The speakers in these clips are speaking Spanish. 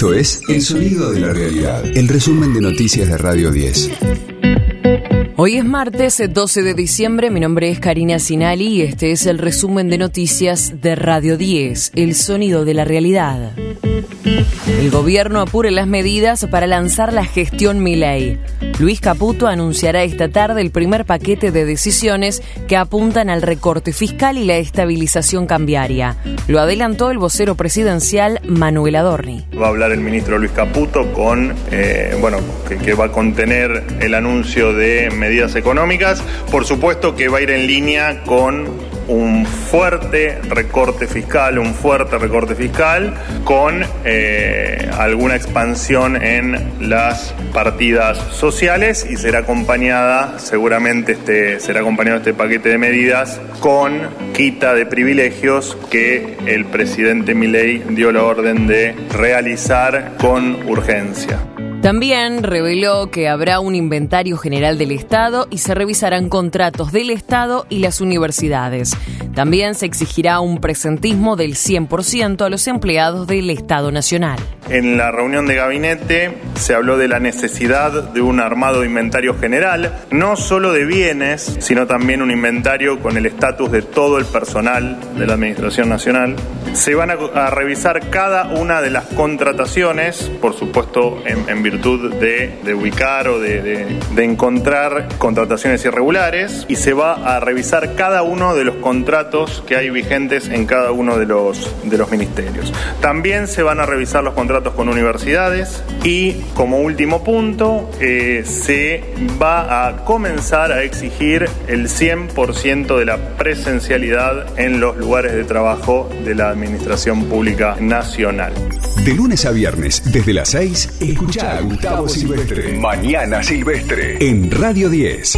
Esto es El Sonido de la Realidad, el resumen de noticias de Radio 10. Hoy es martes 12 de diciembre, mi nombre es Karina Sinali y este es el resumen de noticias de Radio 10, El Sonido de la Realidad. El gobierno apure las medidas para lanzar la gestión Milei. Luis Caputo anunciará esta tarde el primer paquete de decisiones que apuntan al recorte fiscal y la estabilización cambiaria. Lo adelantó el vocero presidencial Manuel Adorni. Va a hablar el ministro Luis Caputo con, eh, bueno, que, que va a contener el anuncio de medidas económicas. Por supuesto que va a ir en línea con un fuerte recorte fiscal, un fuerte recorte fiscal con eh, alguna expansión en las partidas sociales y será acompañada, seguramente este, será acompañado este paquete de medidas con quita de privilegios que el presidente Milei dio la orden de realizar con urgencia. También reveló que habrá un inventario general del Estado y se revisarán contratos del Estado y las universidades. También se exigirá un presentismo del 100% a los empleados del Estado Nacional. En la reunión de gabinete se habló de la necesidad de un armado inventario general, no solo de bienes, sino también un inventario con el estatus de todo el personal de la Administración Nacional. Se van a, revisar cada una de las contrataciones, por supuesto en, en virtud de, ubicar o de, encontrar contrataciones irregulares y se va a revisar cada uno de los contratos que hay vigentes en cada uno de los, de los ministerios. También se van a revisar los contratos con universidades y como último punto eh, se va a comenzar a exigir el 100% de la presencialidad en los lugares de trabajo de la Administración Pública Nacional. De lunes a viernes, desde las 6, escucha a Gustavo Silvestre. Mañana Silvestre. En Radio 10.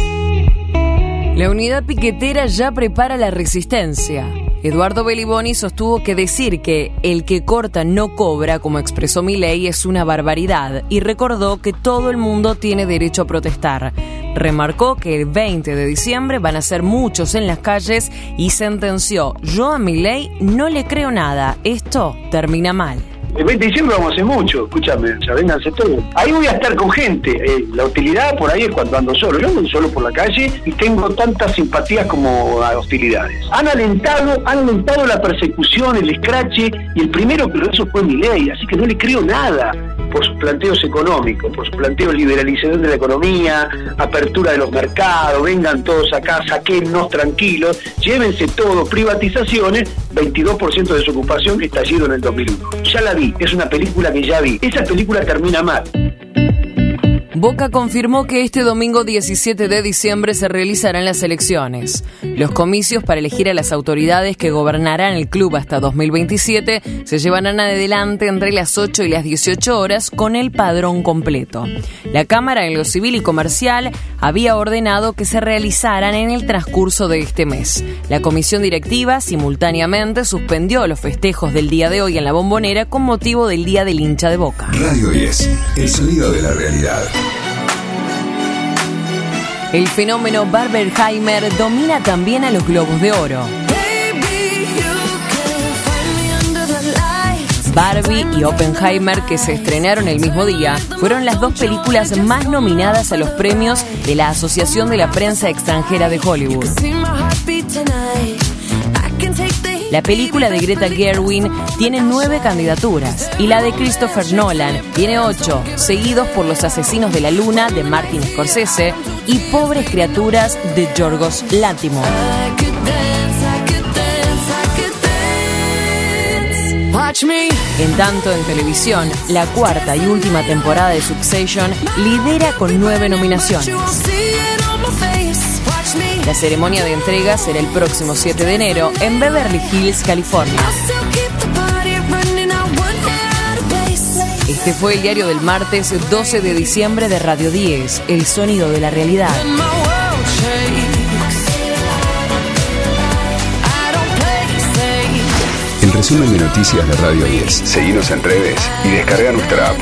La unidad piquetera ya prepara la resistencia. Eduardo Beliboni sostuvo que decir que el que corta no cobra, como expresó mi ley, es una barbaridad y recordó que todo el mundo tiene derecho a protestar. Remarcó que el 20 de diciembre van a ser muchos en las calles y sentenció, yo a mi ley no le creo nada, esto termina mal. El 20 de diciembre vamos a hacer mucho, escúchame, ya vénganse todos. Ahí voy a estar con gente. Eh, la utilidad por ahí es cuando ando solo. Yo ando solo por la calle y tengo tantas simpatías como hostilidades. Han alentado, han alentado la persecución, el escrache, y el primero que lo hizo fue mi ley, así que no le creo nada por sus planteos económicos, por sus planteos liberalización de la economía, apertura de los mercados, vengan todos acá, saquennos tranquilos, llévense todo, privatizaciones, 22% de desocupación que estallido en el 2001. Ya la vi, es una película que ya vi. Esa película termina mal. Boca confirmó que este domingo 17 de diciembre se realizarán las elecciones. Los comicios para elegir a las autoridades que gobernarán el club hasta 2027 se llevarán adelante entre las 8 y las 18 horas con el padrón completo. La Cámara en lo civil y comercial había ordenado que se realizaran en el transcurso de este mes. La comisión directiva simultáneamente suspendió los festejos del día de hoy en la bombonera con motivo del Día del hincha de Boca. Radio 10, el sonido de la realidad. El fenómeno Barbenheimer domina también a los Globos de Oro. Barbie y Oppenheimer, que se estrenaron el mismo día, fueron las dos películas más nominadas a los premios de la Asociación de la Prensa Extranjera de Hollywood. La película de Greta Gerwin tiene nueve candidaturas y la de Christopher Nolan tiene ocho, seguidos por Los Asesinos de la Luna de Martin Scorsese y Pobres Criaturas de Yorgos Lanthimos. En tanto, en televisión, la cuarta y última temporada de Succession lidera con nueve nominaciones. La ceremonia de entrega será el próximo 7 de enero en Beverly Hills, California. Este fue el diario del martes 12 de diciembre de Radio 10, El Sonido de la Realidad. El resumen de noticias de Radio 10. Seguimos en redes y descarga nuestra app.